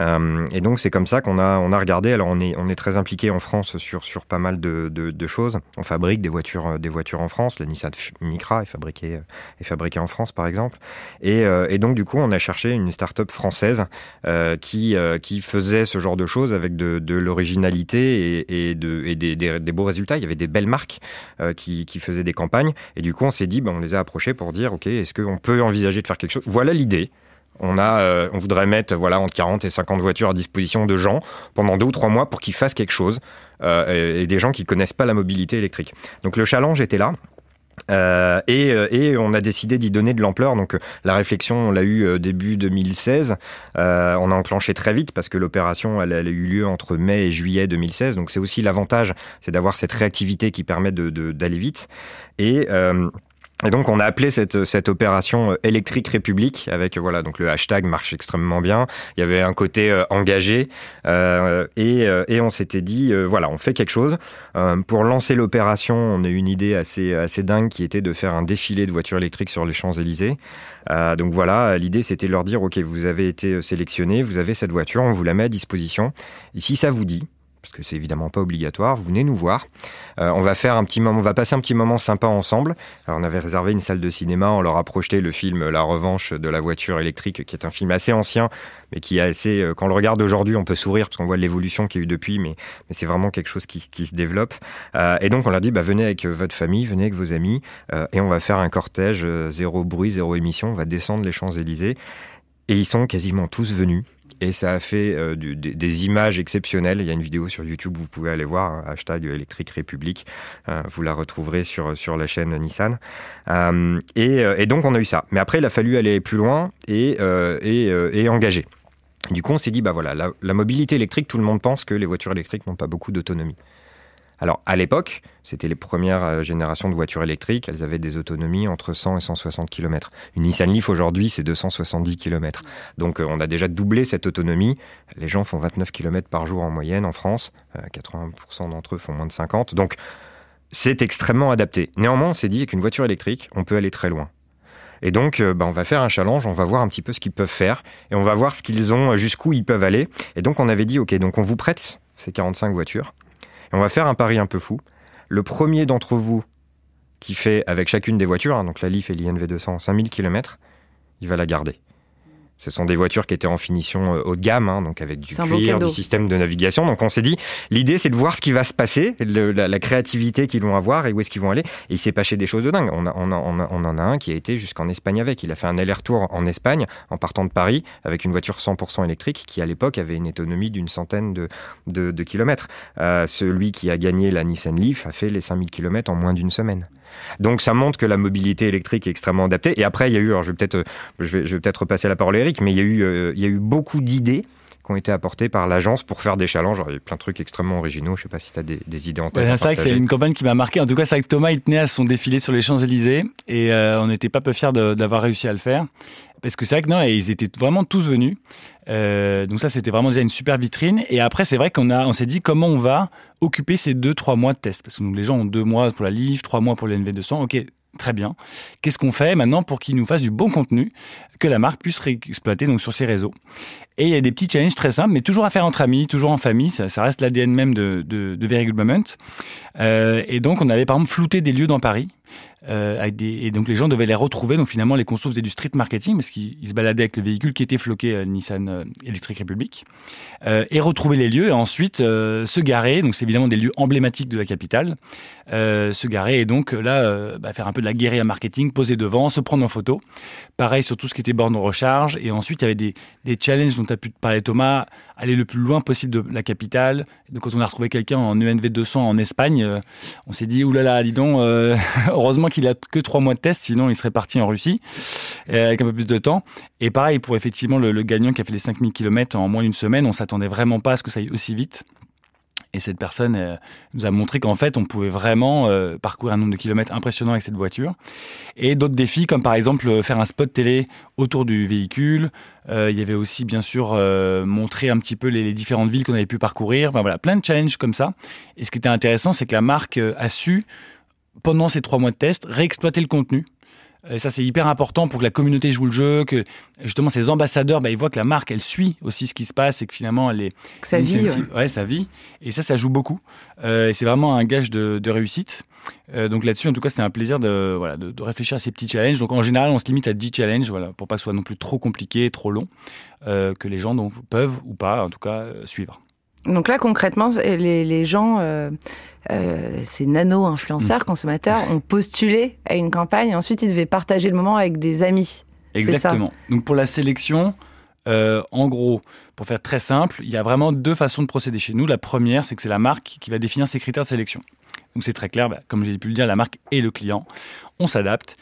Speaker 3: Euh, et donc c'est comme ça qu'on a, on a regardé. Alors on est, on est très impliqué en France sur, sur pas mal de, de, choses. On fabrique des voitures, des voitures en France. La Nissan Micra est fabriquée, est fabriquée en France par exemple. Et, euh, et donc du coup on a cherché une start-up française euh, qui, euh, qui faisait ce genre de choses avec de, de l'originalité et, et, de, et des, des, beaux résultats. Il y avait des belles marques euh, qui, qui faisaient des campagnes. Et du coup on s'est dit, ben, on les a approchés pour dire, ok, est-ce qu'on peut envisager de faire quelque chose? Voilà l'idée. On, a, euh, on voudrait mettre voilà, entre 40 et 50 voitures à disposition de gens pendant deux ou trois mois pour qu'ils fassent quelque chose euh, et, des gens qui connaissent pas la mobilité électrique. Donc le challenge était là. Euh, et, on a décidé d'y donner de l'ampleur. Donc la réflexion, on l'a eu début 2016. Euh, on a enclenché très vite parce que l'opération, elle, a eu lieu entre mai et juillet 2016. Donc c'est aussi l'avantage, c'est d'avoir cette réactivité qui permet d'aller de, de, vite. Et et donc on a appelé cette, cette opération euh, électrique République avec voilà donc le hashtag marche extrêmement bien. Il y avait un côté euh, engagé euh, et, euh, et on s'était dit euh, voilà on fait quelque chose euh, pour lancer l'opération. On a eu une idée assez assez dingue qui était de faire un défilé de voitures électriques sur les Champs Élysées. donc voilà l'idée c'était de leur dire ok vous avez été sélectionné, vous avez cette voiture, on vous la met à disposition. Si ça vous dit parce que c'est évidemment pas obligatoire, vous venez nous voir. Euh, on va faire un petit moment, on va passer un petit moment sympa ensemble. Alors, on avait réservé une salle de cinéma, on leur a projeté le film La Revanche de la voiture électrique, qui est un film assez ancien, mais qui est assez. Euh, quand on le regarde aujourd'hui, on peut sourire parce qu'on voit l'évolution qu'il y a eu depuis, mais, c'est vraiment quelque chose qui, se développe. Euh, et donc, on leur dit, bah, venez avec votre famille, venez avec vos amis, et on va faire un cortège zéro bruit, zéro émission. On va descendre les Champs Élysées, et ils sont quasiment tous venus et ça a fait euh, des, images exceptionnelles. Il y a une vidéo sur YouTube, vous pouvez aller voir, hein, hashtag électrique république, euh, vous la retrouverez sur, sur la chaîne Nissan. Euh, et, donc on a eu ça. Mais après, il a fallu aller plus loin et, et, engager. Du coup, on s'est dit, bah voilà, la mobilité électrique, tout le monde pense que les voitures électriques n'ont pas beaucoup d'autonomie. Alors, à l'époque, c'était les premières euh, générations de voitures électriques, elles avaient des autonomies entre 100 et 160 km. Une Nissan Leaf aujourd'hui, c'est 270 km. Donc, euh, on a déjà doublé cette autonomie. Les gens font 29 km par jour en moyenne en France. 80% euh, d'entre eux font moins de 50. Donc, c'est extrêmement adapté. Néanmoins, on s'est dit qu'une voiture électrique, on peut aller très loin. Et donc, bah, on va faire un challenge, on va voir un petit peu ce qu'ils peuvent faire, et on va voir ce qu'ils ont, jusqu'où ils peuvent aller. Et donc, on avait dit, OK, donc on vous prête ces 45 voitures. On va faire un pari un peu fou. Le premier d'entre vous qui fait avec chacune des voitures, hein, donc la Leaf et l'INV 200, 5000 km, il va la garder. Ce sont des voitures qui étaient en finition euh, haut de gamme, hein, donc avec du cuir, du système de navigation. Donc on s'est dit, l'idée c'est de voir ce qui va se passer, la, créativité qu'ils vont avoir et où est-ce qu'ils vont aller. Et il s'est passé des choses de dingue. On, on, on, en a un qui a été jusqu'en Espagne avec. Il a fait un aller-retour en Espagne en partant de Paris avec une voiture 100% électrique qui à l'époque avait une autonomie d'une centaine de, de, kilomètres. Euh, celui qui a gagné la Nissan Leaf a fait les 5000 km en moins d'une semaine. Donc ça montre que la mobilité électrique est extrêmement adaptée. Et après, il y a eu, alors je vais peut-être, euh, je vais, repasser la parole à Eric, mais il y a eu, euh, il y a eu beaucoup d'idées qui ont été apportées par l'agence pour faire des challenges. il y a plein de trucs extrêmement originaux. Je ne sais pas si tu as des, idées en tête.
Speaker 2: c'est vrai que c'est une campagne qui m'a marqué. En tout cas, c'est vrai que Thomas, il tenait à son défilé sur les Champs-Élysées et euh, on n'était pas peu fiers d'avoir réussi à le faire. Parce que c'est vrai que non, ils étaient vraiment tous venus. Euh, donc ça, c'était vraiment déjà une super vitrine. Et après, c'est vrai qu'on a, on s'est dit comment on va occuper ces deux, trois mois de test. Parce que les gens ont deux mois pour la livre, trois mois pour le NV200. Ok, très bien. Qu'est-ce qu'on fait maintenant pour qu'ils nous fassent du bon contenu que la marque puisse réexploiter donc sur ses réseaux? Et il y a des petits challenges très simples, mais toujours à faire entre amis, toujours en famille. Ça, reste l'ADN même de, Very Good Moment. Euh, et donc, on avait par exemple flouté des lieux dans Paris. Euh, et donc les gens devaient les retrouver. Donc finalement, les consos faisaient du street marketing parce qu'ils se baladaient avec le véhicule qui était floqué Nissan euh, Electric Republic euh, et retrouver les lieux et ensuite se garer. Donc c'est évidemment des lieux emblématiques de la capitale. se garer et donc là bah, faire un peu de la guérilla marketing, poser devant, se prendre en photo. Pareil sur tout ce qui était borne de recharge. Et ensuite il y avait des, challenges dont tu pu parler Thomas, aller le plus loin possible de la capitale. Donc quand on a retrouvé quelqu'un en ENV 200 en Espagne, on s'est dit oulala, dis donc, heureusement qu'il a que trois mois de test, sinon il serait parti en Russie euh, avec un peu plus de temps. Et pareil pour effectivement le, gagnant qui a fait les 5000 km en moins d'une semaine, on s'attendait vraiment pas à ce que ça aille aussi vite. Et cette personne euh, nous a montré qu'en fait, on pouvait vraiment euh, parcourir un nombre de kilomètres impressionnant avec cette voiture. Et d'autres défis, comme par exemple faire un spot télé autour du véhicule. il y avait aussi, bien sûr, montrer un petit peu les, différentes villes qu'on avait pu parcourir. Enfin voilà, plein de challenges comme ça. Et ce qui était intéressant, c'est que la marque a su pendant ces trois mois de test, réexploiter le contenu. Et ça, c'est hyper important pour que la communauté joue le jeu, que justement ces ambassadeurs, bah, ils voient que la marque, elle suit aussi ce qui se passe et que finalement, elle est.
Speaker 1: Que ça vit.
Speaker 2: Ouais. ça vit. Et ça, ça joue beaucoup. Euh, et c'est vraiment un gage de, réussite. Euh, donc là-dessus, en tout cas, c'était un plaisir de, voilà, de, réfléchir à ces petits challenges. Donc en général, on se limite à 10 challenges, voilà, pour pas que ce soit non plus trop compliqué, trop long, euh, que les gens donc, peuvent ou pas, en tout cas, suivre.
Speaker 1: Donc là, concrètement, les, les gens, euh, euh, ces nano-influenceurs, mm. consommateurs, ont postulé à une campagne et ensuite ils devaient partager le moment avec des amis.
Speaker 2: Exactement. Donc pour la sélection, euh, en gros, pour faire très simple, il y a vraiment deux façons de procéder chez nous. La première, c'est que c'est la marque qui va définir ses critères de sélection. Donc c'est très clair, bah, comme j'ai pu le dire, la marque et le client. On s'adapte.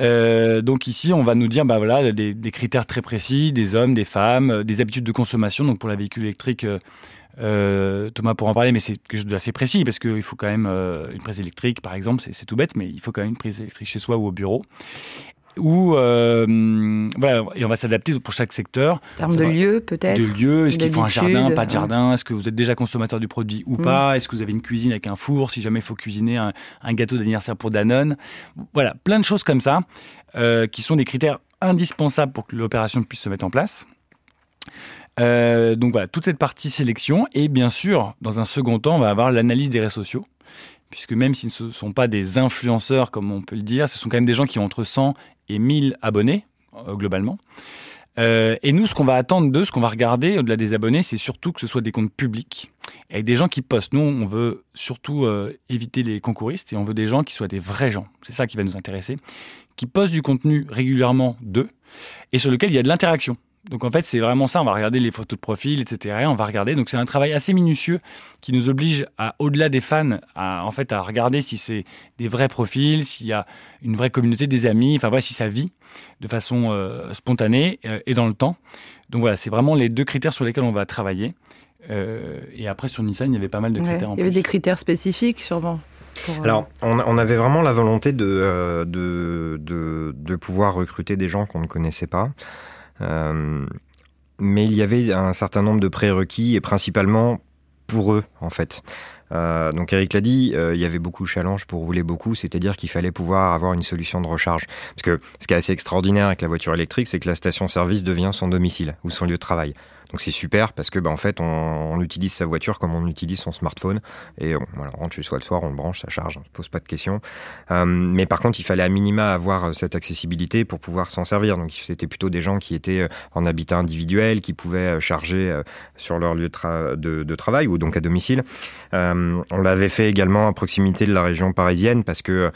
Speaker 2: Euh, donc ici, on va nous dire bah voilà des, des, critères très précis, des hommes, des femmes, des habitudes de consommation. Donc pour la véhicule électrique, euh, euh, Thomas pour en parler, mais c'est quelque chose d'assez précis parce qu'il faut quand même euh, une prise électrique, par exemple, c'est tout bête, mais il faut quand même une prise électrique chez soi ou au bureau. Ou euh, voilà, et on va s'adapter pour chaque secteur.
Speaker 1: En termes de lieu, peut-être.
Speaker 2: De lieu, est-ce qu'il faut un jardin, pas de jardin, est-ce que vous êtes déjà consommateur du produit ou mm. pas, est-ce que vous avez une cuisine avec un four, si jamais il faut cuisiner un, un gâteau d'anniversaire pour Danone. Voilà, plein de choses comme ça, qui sont des critères indispensables pour que l'opération puisse se mettre en place. Euh, donc voilà, toute cette partie sélection. Et bien sûr, dans un second temps, on va avoir l'analyse des réseaux sociaux. Puisque même s'ils ne sont pas des influenceurs, comme on peut le dire, ce sont quand même des gens qui ont entre 100 et 1000 abonnés, euh, globalement. Euh, et nous, ce qu'on va attendre d'eux, ce qu'on va regarder au-delà des abonnés, c'est surtout que ce soit des comptes publics, avec des gens qui postent. Nous, on veut surtout éviter les concouristes et on veut des gens qui soient des vrais gens. C'est ça qui va nous intéresser, qui postent du contenu régulièrement d'eux et sur lequel il y a de l'interaction. Donc en fait, c'est vraiment ça. On va regarder les photos de profil, etc. On va regarder. Donc c'est un travail assez minutieux qui nous oblige à, au-delà des fans, à en fait à regarder si c'est des vrais profils, s'il y a une vraie communauté, des amis. Enfin voilà, si ça vit de façon euh, spontanée euh, et dans le temps. Donc voilà, c'est vraiment les deux critères sur lesquels on va travailler. Euh, et après sur Nissan, il y avait pas mal de critères.
Speaker 1: il y avait des critères spécifiques sûrement.
Speaker 3: Alors, on, on, avait vraiment la volonté de, de, de, de pouvoir recruter des gens qu'on ne connaissait pas. Euh, mais il y avait un certain nombre de prérequis et principalement pour eux en fait. Euh, donc Eric l'a dit, euh, il y avait beaucoup de challenges pour rouler beaucoup, c'est-à-dire qu'il fallait pouvoir avoir une solution de recharge. Parce que ce qui est assez extraordinaire avec la voiture électrique, c'est que la station-service devient son domicile ou son lieu de travail. Donc c'est super parce que bah, en fait on, utilise sa voiture comme on utilise son smartphone et on, rentre chez soi le soir, on le branche, ça charge, on ne pose pas de questions. Euh, mais par contre il fallait à minima avoir euh, cette accessibilité pour pouvoir s'en servir. Donc c'était plutôt des gens qui étaient en habitat individuel, qui pouvaient charger sur leur lieu de, travail ou donc à domicile. on l'avait fait également à proximité de la région parisienne parce que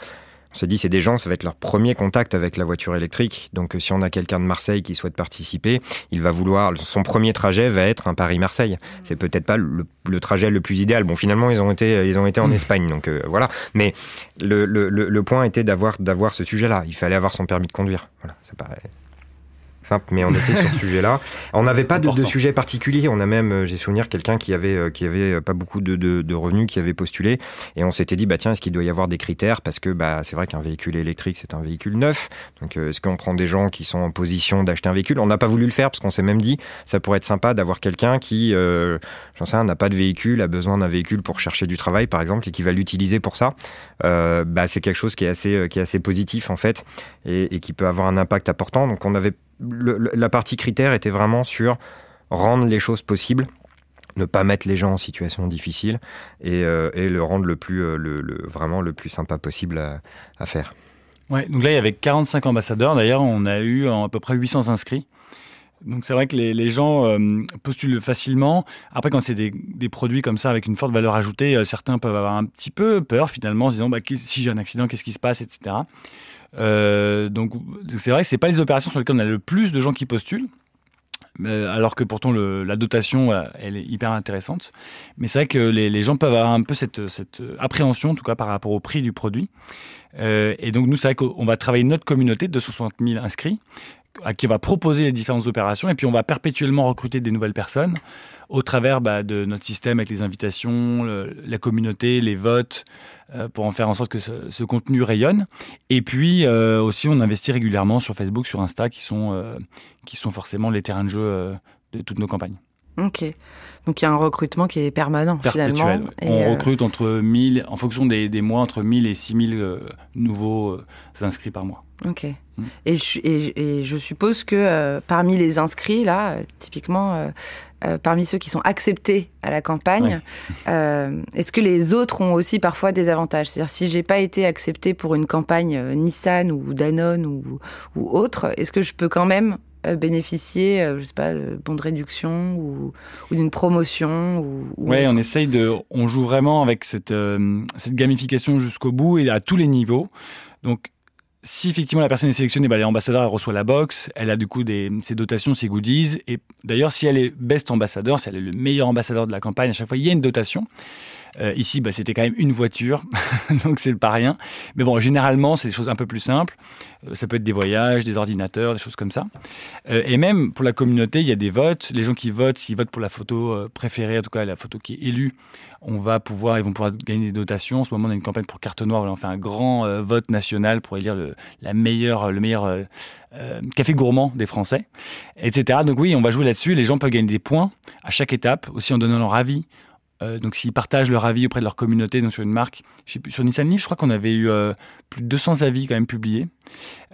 Speaker 3: on s'est dit, c'est des gens, ça va être leur premier contact avec la voiture électrique. Donc, euh, si on a quelqu'un de Marseille qui souhaite participer, il va vouloir, son premier trajet va être un Paris-Marseille. C'est peut-être pas le, trajet le plus idéal. Bon, finalement, ils ont été, ils ont été en mmh. Espagne, donc euh, voilà. Mais le, le, le point était d'avoir, d'avoir ce sujet-là. Il fallait avoir son permis de conduire. Voilà, ça paraît mais on était sur ce sujet-là. On n'avait pas de, de, sujet particulier. On a même, euh, j'ai souvenir quelqu'un qui avait euh, qui avait euh, pas beaucoup de, de, de, revenus, qui avait postulé, et on s'était dit bah tiens, est-ce qu'il doit y avoir des critères? Parce que bah c'est vrai qu'un véhicule électrique c'est un véhicule neuf. Donc est-ce qu'on prend des gens qui sont en position d'acheter un véhicule? On n'a pas voulu le faire parce qu'on s'est même dit ça pourrait être sympa d'avoir quelqu'un qui, euh, j'en sais n'a pas de véhicule, a besoin d'un véhicule pour chercher du travail par exemple et qui va l'utiliser pour ça. Euh, bah c'est quelque chose qui est assez qui est assez positif en fait et, et qui peut avoir un impact important. Donc on avait la partie critère était vraiment sur rendre les choses possibles ne pas mettre les gens en situation difficile et, euh, le rendre le plus euh, vraiment le plus sympa possible à, faire.
Speaker 2: Ouais, donc là il y avait 45 ambassadeurs d'ailleurs, on a eu à peu près 800 inscrits. Donc c'est vrai que les, gens euh, postulent facilement. Après, quand c'est des, produits comme ça avec une forte valeur ajoutée, certains peuvent avoir un petit peu peur finalement, en se disant bah, si j'ai un accident, qu'est-ce qui se passe, etc. Euh, donc c'est vrai que c'est pas les opérations sur lesquelles on a le plus de gens qui postulent. Euh, alors que pourtant la dotation elle est hyper intéressante. Mais c'est vrai que les, gens peuvent avoir un peu cette, appréhension, en tout cas par rapport au prix du produit. Euh, et donc nous, c'est vrai qu'on va travailler notre communauté de 260 000 inscrits, à qui on va proposer les différentes opérations, et puis on va perpétuellement recruter des nouvelles personnes au travers bah, de notre système avec les invitations, la communauté, les votes, euh, pour en faire en sorte que ce, contenu rayonne. Et puis euh, aussi, on investit régulièrement sur Facebook, sur Insta, qui sont, euh, qui sont forcément les terrains de jeu de toutes nos campagnes.
Speaker 1: Ok. Donc il y a un recrutement qui est permanent finalement.
Speaker 2: On recrute entre 1000, en fonction des, des, mois, entre 1000 et 6000 nouveaux inscrits par mois.
Speaker 1: Ok. Mm. Et, je, et, je suppose que parmi les inscrits, là, typiquement, euh, parmi ceux qui sont acceptés à la campagne, euh, est-ce que les autres ont aussi parfois des avantages? C'est-à-dire si j'ai pas été accepté pour une campagne euh, Nissan ou Danone ou, ou autre, est-ce que je peux quand même bénéficier, je sais pas, de bons de réduction ou, ou d'une promotion ou,
Speaker 2: Oui, on essaye de, on joue vraiment avec cette, cette gamification jusqu'au bout et à tous les niveaux. Donc si effectivement la personne est sélectionnée, bah, elle est ambassadeur, elle reçoit la box, elle a du coup des, ses dotations, ses goodies. Et d'ailleurs, si elle est best ambassadeur, si elle est le meilleur ambassadeur de la campagne, à chaque fois, il y a une dotation. Euh, ici, bah, c'était quand même une voiture, donc c'est pas rien. Mais bon, généralement, c'est des choses un peu plus simples. Euh, ça peut être des voyages, des ordinateurs, des choses comme ça. Euh, et même pour la communauté, il y a des votes. Les gens qui votent, s'ils votent pour la photo préférée, en tout cas la photo qui est élue, on va pouvoir, ils vont pouvoir gagner des dotations. En ce moment, on a une campagne pour carte noire. On fait un grand vote national pour élire le, la le meilleur café gourmand des Français, etc. Donc oui, on va jouer là-dessus. Les gens peuvent gagner des points à chaque étape, aussi en donnant leur avis, euh, donc s'ils partagent leur avis auprès de leur communauté donc sur une marque, sur Nissan Leaf, je crois qu'on avait eu euh, plus de 200 avis quand même publiés.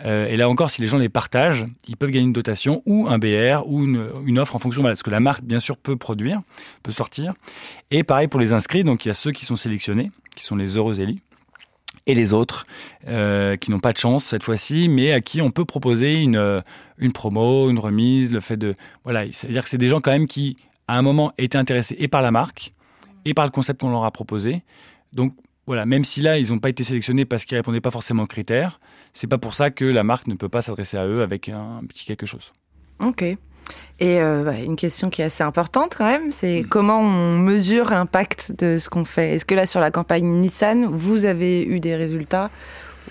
Speaker 2: Euh, et là encore, si les gens les partagent, ils peuvent gagner une dotation ou un BR ou une, offre en fonction de ce que la marque bien sûr peut produire, peut sortir. Et pareil pour les inscrits, donc il y a ceux qui sont sélectionnés, qui sont les heureux élus et les autres qui n'ont pas de chance cette fois-ci, mais à qui on peut proposer une, une promo, une remise, le fait de... Voilà, c'est-à-dire que c'est des gens quand même qui, à un moment, étaient intéressés et par la marque, et par le concept qu'on leur a proposé. Donc voilà, même si là, ils n'ont pas été sélectionnés parce qu'ils ne répondaient pas forcément aux critères, c'est pas pour ça que la marque ne peut pas s'adresser à eux avec un petit quelque chose.
Speaker 1: Ok. Et euh, bah, une question qui est assez importante quand même, c'est mm. comment on mesure l'impact de ce qu'on fait? Est-ce que là, sur la campagne Nissan, vous avez eu des résultats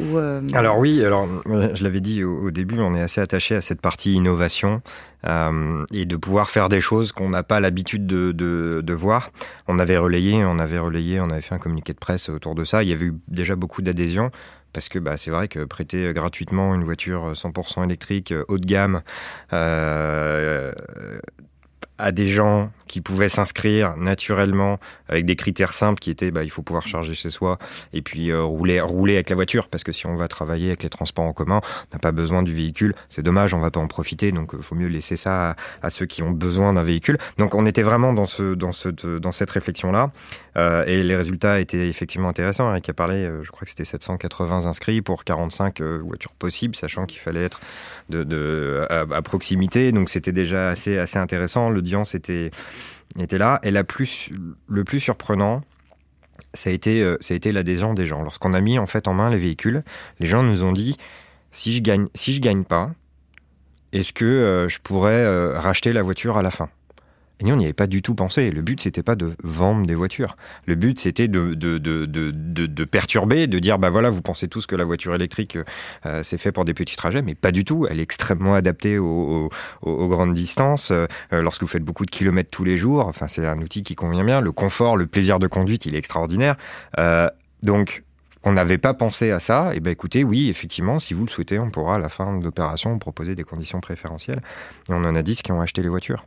Speaker 3: euh, alors oui, alors je l'avais dit au, début, on est assez attaché à cette partie innovation euh, et de pouvoir faire des choses qu'on n'a pas l'habitude de, voir. On avait relayé, on avait relayé, on avait fait un communiqué de presse autour de ça. Il y avait eu déjà beaucoup d'adhésions parce que bah, c'est vrai que prêter gratuitement une voiture 100% électrique haut de gamme euh, à des gens qui pouvaient s'inscrire naturellement avec des critères simples qui étaient bah, il faut pouvoir charger chez soi et puis euh, rouler rouler avec la voiture parce que si on va travailler avec les transports en commun, on n'a pas besoin du véhicule. C'est dommage, on va pas en profiter, donc il faut mieux laisser ça à, ceux qui ont besoin d'un véhicule. Donc on était vraiment dans ce dans ce dans cette réflexion là euh, et les résultats étaient effectivement intéressants. Eric a parlé, je crois que c'était 780 inscrits pour 45 voitures possibles, sachant qu'il fallait être de, de à, proximité, donc c'était déjà assez assez intéressant. Était là. Et la plus, le plus surprenant, ça a été, euh, ça été l'adhésion des gens. Lorsqu'on a mis en fait en main les véhicules, les gens nous ont dit si je gagne, si je gagne pas, est-ce que euh, je pourrais euh, racheter la voiture à la fin? Et nous, on n'y avait pas du tout pensé. Le but, c'était pas de vendre des voitures. Le but, c'était de, de, de, de, perturber, de dire, bah voilà, vous pensez tous que la voiture électrique, euh, c'est fait pour des petits trajets, mais pas du tout. Elle est extrêmement adaptée aux, grandes distances. Euh, lorsque vous faites beaucoup de kilomètres tous les jours, enfin, c'est un outil qui convient bien. Le confort, le plaisir de conduite, il est extraordinaire. Euh, donc, on n'avait pas pensé à ça. Et ben écoutez, oui, effectivement, si vous le souhaitez, on pourra à la fin de l'opération proposer des conditions préférentielles. Et on en a 10 qui ont acheté les voitures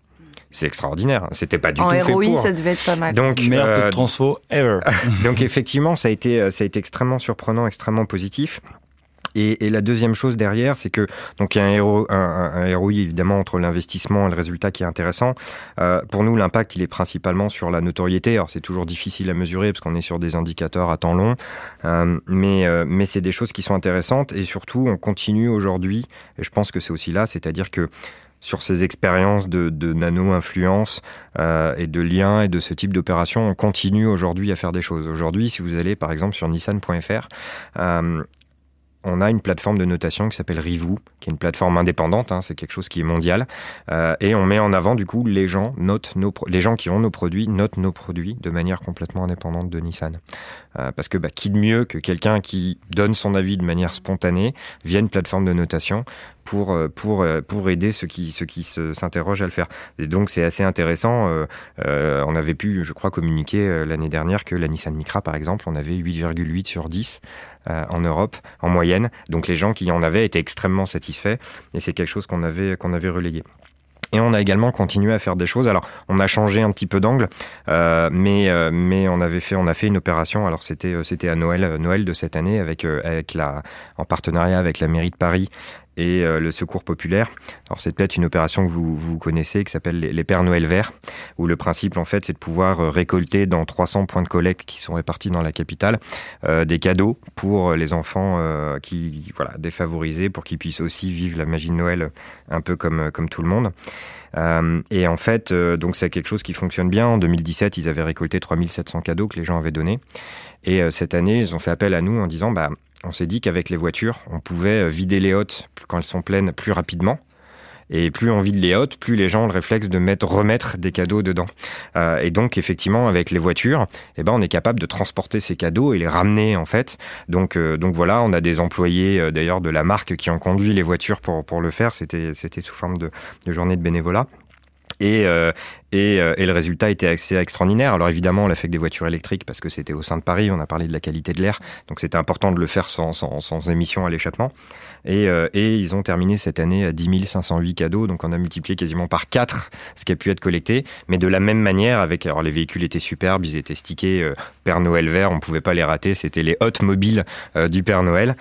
Speaker 3: c'est extraordinaire. C'était pas du
Speaker 1: tout
Speaker 3: fait
Speaker 1: pour. ça devait être pas mal.
Speaker 2: Donc, meilleur euh, transfo ever.
Speaker 3: donc effectivement, ça a été, euh, ça a été extrêmement surprenant, extrêmement positif. Et, la deuxième chose derrière, c'est que donc il y a un, héros, un, ROI évidemment entre l'investissement et le résultat qui est intéressant. Euh, pour nous, l'impact il est principalement sur la notoriété. Alors c'est toujours difficile à mesurer parce qu'on est sur des indicateurs à temps long, euh, mais mais c'est des choses qui sont intéressantes et surtout on continue aujourd'hui. Et je pense que c'est aussi là, c'est-à-dire que sur ces expériences de, nano-influence euh, et de liens et de ce type d'opération, on continue aujourd'hui à faire des choses. Aujourd'hui, si vous allez par exemple sur nissan.fr, euh, on a une plateforme de notation qui s'appelle Rivou, qui est une plateforme indépendante, hein, c'est quelque chose qui est mondial, euh, et on met en avant du coup les gens qui ont nos produits notent nos produits de manière complètement indépendante de Nissan, parce que bah, qui de mieux que quelqu'un qui donne son avis de manière spontanée via une plateforme de notation pour euh, pour pour aider ceux qui ceux qui s'interrogent à le faire. Et donc c'est assez intéressant. on avait pu, je crois, communiquer l'année dernière que la Nissan Micra, par exemple, on avait 8,8 sur 10 en Europe en moyenne. Donc les gens qui en avaient étaient extrêmement satisfaits et c'est quelque chose qu'on avait qu'on avait relayé. Et on a également continué à faire des choses. Alors, on a changé un petit peu d'angle, euh, mais euh, mais on avait fait on a fait une opération. Alors c'était euh, c'était à Noël Noël de cette année avec avec la en partenariat avec la mairie de Paris et euh, le Secours populaire. Alors c'est peut-être une opération que vous, vous connaissez qui s'appelle les, Pères Noël Verts, où le principe en fait c'est de pouvoir euh, récolter dans 300 points de collecte qui sont répartis dans la capitale euh, des cadeaux pour les enfants euh, qui voilà défavorisés, pour qu'ils puissent aussi vivre la magie de Noël un peu comme comme tout le monde. Euh, et en fait, donc c'est quelque chose qui fonctionne bien. En 2017, ils avaient récolté 3700 cadeaux que les gens avaient donnés. Et cette année, ils ont fait appel à nous en disant, bah, on s'est dit qu'avec les voitures, on pouvait euh, vider les hôtes quand elles sont pleines plus rapidement. Et plus on vide les hôtes, plus les gens ont le réflexe de mettre, remettre des cadeaux dedans. Euh, et donc effectivement, avec les voitures, eh ben on est capable de transporter ces cadeaux et les ramener en fait. Donc euh, donc voilà, on a des employés d'ailleurs de la marque qui ont conduit les voitures pour pour le faire. C'était c'était sous forme de, journée de bénévolat. Et, et, euh, et, le résultat était assez extraordinaire. Alors évidemment, on l'a fait avec des voitures électriques parce que c'était au sein de Paris, on a parlé de la qualité de l'air, donc c'était important de le faire sans, sans, émission à l'échappement. Et, euh, et, ils ont terminé cette année à 10 508 cadeaux, donc on a multiplié quasiment par 4 ce qui a pu être collecté, mais de la même manière, avec alors les véhicules étaient superbes, ils étaient stickés euh, Père Noël vert, on pouvait pas les rater, c'était les hôtes mobiles du Père Noël.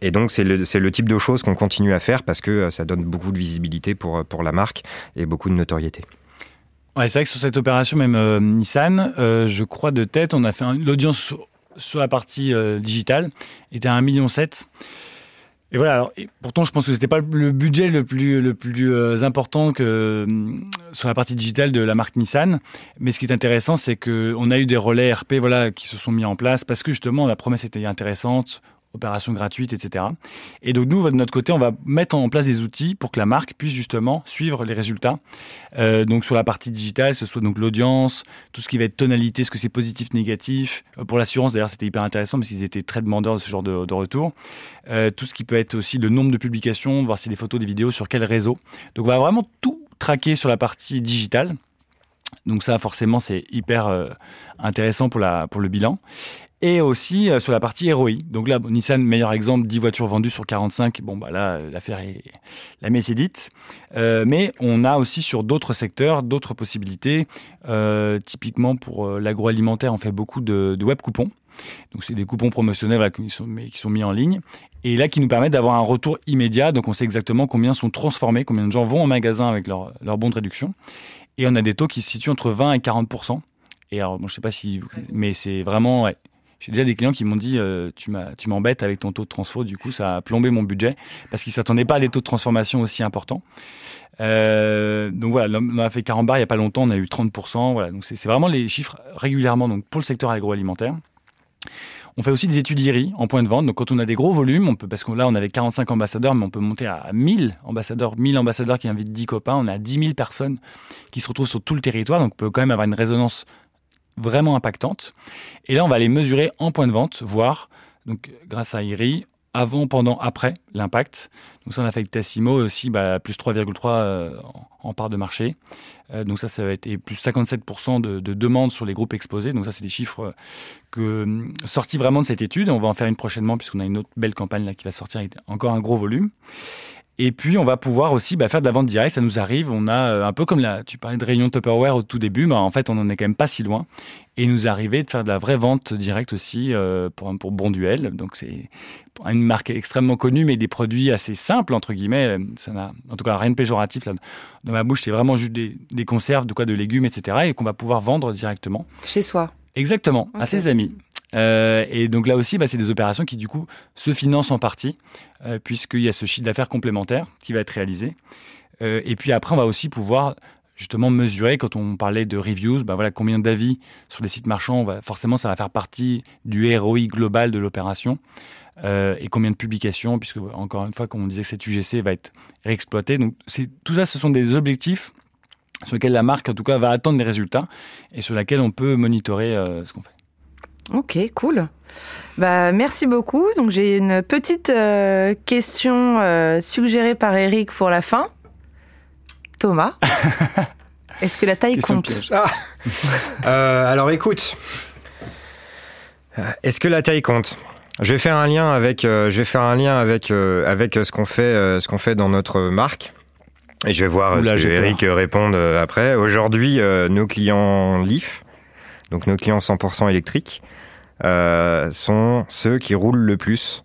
Speaker 3: et donc c'est le, type de choses qu'on continue à faire parce que ça donne beaucoup de visibilité pour la marque et beaucoup de notoriété.
Speaker 2: C'est vrai que sur cette opération, même euh, Nissan, euh, je crois de tête, on a fait l'audience sur, la partie euh, digitale était à 1,7 million. Et voilà, pourtant je pense que c'était pas le budget le plus, le plus important que sur la partie digitale de la marque Nissan. Mais ce qui est intéressant, c'est qu'on a eu des relais RP voilà, qui se sont mis en place parce que justement la promesse était intéressante opération gratuite, etc. Et donc nous, de notre côté, on va mettre en place des outils pour que la marque puisse justement suivre les résultats. Euh, donc sur la partie digitale, ce soit donc l'audience, tout ce qui va être tonalité, est-ce que c'est positif, négatif. Euh, pour l'assurance, d'ailleurs, c'était hyper intéressant parce qu'ils étaient très demandeurs de ce genre de, retour. Euh, tout ce qui peut être aussi le nombre de publications, voir si des photos, des vidéos, sur quel réseau. Donc on va vraiment tout traquer sur la partie digitale. Donc ça, forcément, c'est hyper intéressant pour, la, pour le bilan. Et aussi sur la partie ROI. Donc là, Nissan, meilleur exemple, 10 voitures vendues sur 45. Bon, bah là, l'affaire est la messe est dite. mais on a aussi sur d'autres secteurs d'autres possibilités. typiquement pour l'agroalimentaire, on fait beaucoup de, de web coupons. Donc c'est des coupons promotionnels qui, sont, mais qui sont mis en ligne. Et là, qui nous permettent d'avoir un retour immédiat. Donc on sait exactement combien sont transformés, combien de gens vont au magasin avec leur, leur bon de réduction. Et on a des taux qui se situent entre 20 et 40% Et alors, bon, je sais pas si... Mais c'est vraiment... J'ai déjà des clients qui m'ont dit euh, tu m'embêtes avec ton taux de transfo, du coup ça a plombé mon budget parce qu'ils s'attendaient pas à des taux de transformation aussi importants. Euh, donc voilà, on a fait 40 bars il y a pas longtemps, on a eu 30%. Voilà, donc c'est vraiment les chiffres régulièrement donc pour le secteur agroalimentaire. On fait aussi des études en point de vente. Donc, quand on a des gros volumes, on peut, parce que là, on avait 45 ambassadeurs, mais on peut monter à 1000 ambassadeurs, 1000 ambassadeurs qui invitent 10 copains. On a 10 000 personnes qui se retrouvent sur tout le territoire. Donc, on peut quand même avoir une résonance vraiment impactante. Et là, on va les mesurer en point de vente, voir, donc, grâce à IRI, avant, pendant, après l'impact. Donc ça, on a fait Tassimo aussi, bah, plus 3,3 euh, en part de marché. Euh, donc ça, ça va être plus 57% de, de, demandes sur les groupes exposés. Donc ça, c'est des chiffres euh, que, sortis vraiment de cette étude. On va en faire une prochainement puisqu'on a une autre belle campagne là qui va sortir avec encore un gros volume. Et puis, on va pouvoir aussi bah, faire de la vente directe. Ça nous arrive. On a euh, un peu comme la, tu parlais de réunion Tupperware au tout début, mais en fait, on en est quand même pas si loin. Et il nous arrivé de faire de la vraie vente directe aussi euh, pour, pour Bon Duel. Donc, c'est une marque extrêmement connue, mais des produits assez simples, entre guillemets. Ça n'a, en tout cas, rien de péjoratif. Là. Dans ma bouche, c'est vraiment juste des, des conserves, de quoi, de légumes, etc. Et qu'on va pouvoir vendre directement.
Speaker 1: Chez soi.
Speaker 2: Exactement, à ses amis. Euh, et donc là aussi, bah, c'est des opérations qui du coup se financent en partie, euh, puisqu'il y a ce chiffre d'affaires complémentaire qui va être réalisé. Euh, et puis après, on va aussi pouvoir justement mesurer, quand on parlait de reviews, bah combien d'avis sur les sites marchands, forcément ça va faire partie du ROI global de l'opération. et combien de publications, puisque encore une fois, comme on disait cette UGC va être réexploitée. Donc tout ça, ce sont des objectifs sur lesquels la marque, en tout cas, va attendre des résultats et sur lesquels on peut monitorer ce qu'on fait.
Speaker 1: Ok, cool. Bah, merci beaucoup. Donc j'ai une petite euh, question euh, suggérée par Eric pour la fin. Thomas, est-ce que la taille compte ah.
Speaker 3: euh, Alors écoute, est-ce que la taille compte? Je vais faire un lien avec, je vais faire un lien avec avec ce qu'on fait, ce qu'on fait dans notre marque. Et je vais voir Oula, ce que Eric répond après. Aujourd'hui, nos clients Leaf, donc nos clients 100% électriques, euh, sont ceux qui roulent le plus,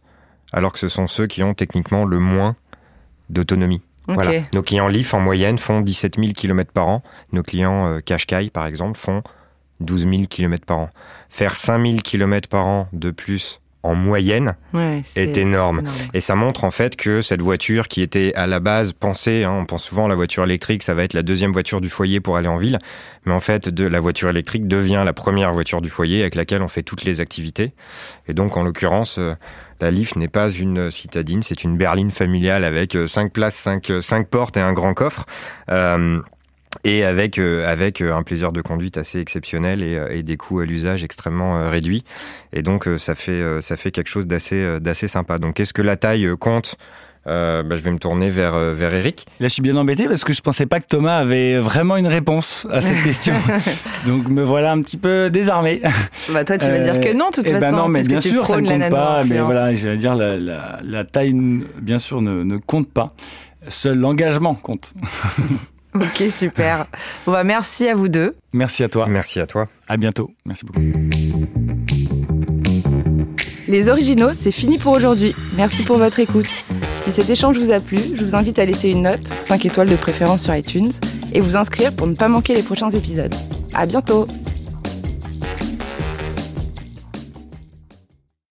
Speaker 3: alors que ce sont ceux qui ont techniquement le moins d'autonomie. Voilà. Nos clients Leaf, en moyenne, font 17 000 km par an. Nos clients euh, Qashqai, par exemple, font 12 000 km par an. Faire 5 000 km par an de plus en moyenne est, énorme. Et ça montre en fait que cette voiture qui était à la base pensée, hein, on pense souvent à la voiture électrique, ça va être la deuxième voiture du foyer pour aller en ville, mais en fait de la voiture électrique devient la première voiture du foyer avec laquelle on fait toutes les activités. Et donc en l'occurrence, euh, la Leaf n'est pas une citadine, c'est une berline familiale avec 5 euh, places, 5, 5 portes et un grand coffre. Euh, et avec euh, avec euh, un plaisir de conduite assez exceptionnel et, euh, et des coûts à l'usage extrêmement réduits et donc ça fait ça fait quelque chose d'assez d'assez sympa donc est-ce que la taille compte? Euh, bah, je vais me tourner vers, vers Eric.
Speaker 2: Là, je suis bien embêté parce que je pensais pas que Thomas avait vraiment une réponse à cette question. Donc, me voilà un petit peu désarmé.
Speaker 1: Bah, toi, tu vas dire que non, de toute eh ben façon.
Speaker 2: Ben non, mais bien sûr, ça ne compte pas. Mais voilà, j'allais dire, la, la, la, taille, bien sûr, ne, ne compte pas. Seul l'engagement compte.
Speaker 1: Ok, super. Bon bah, merci à vous deux.
Speaker 2: Merci à toi.
Speaker 3: Merci à toi.
Speaker 2: À bientôt. Merci beaucoup.
Speaker 1: Les originaux, c'est fini pour aujourd'hui. Merci pour votre écoute. Si cet échange vous a plu, je vous invite à laisser une note, 5 étoiles de préférence sur iTunes, et vous inscrire pour ne pas manquer les prochains épisodes. À bientôt!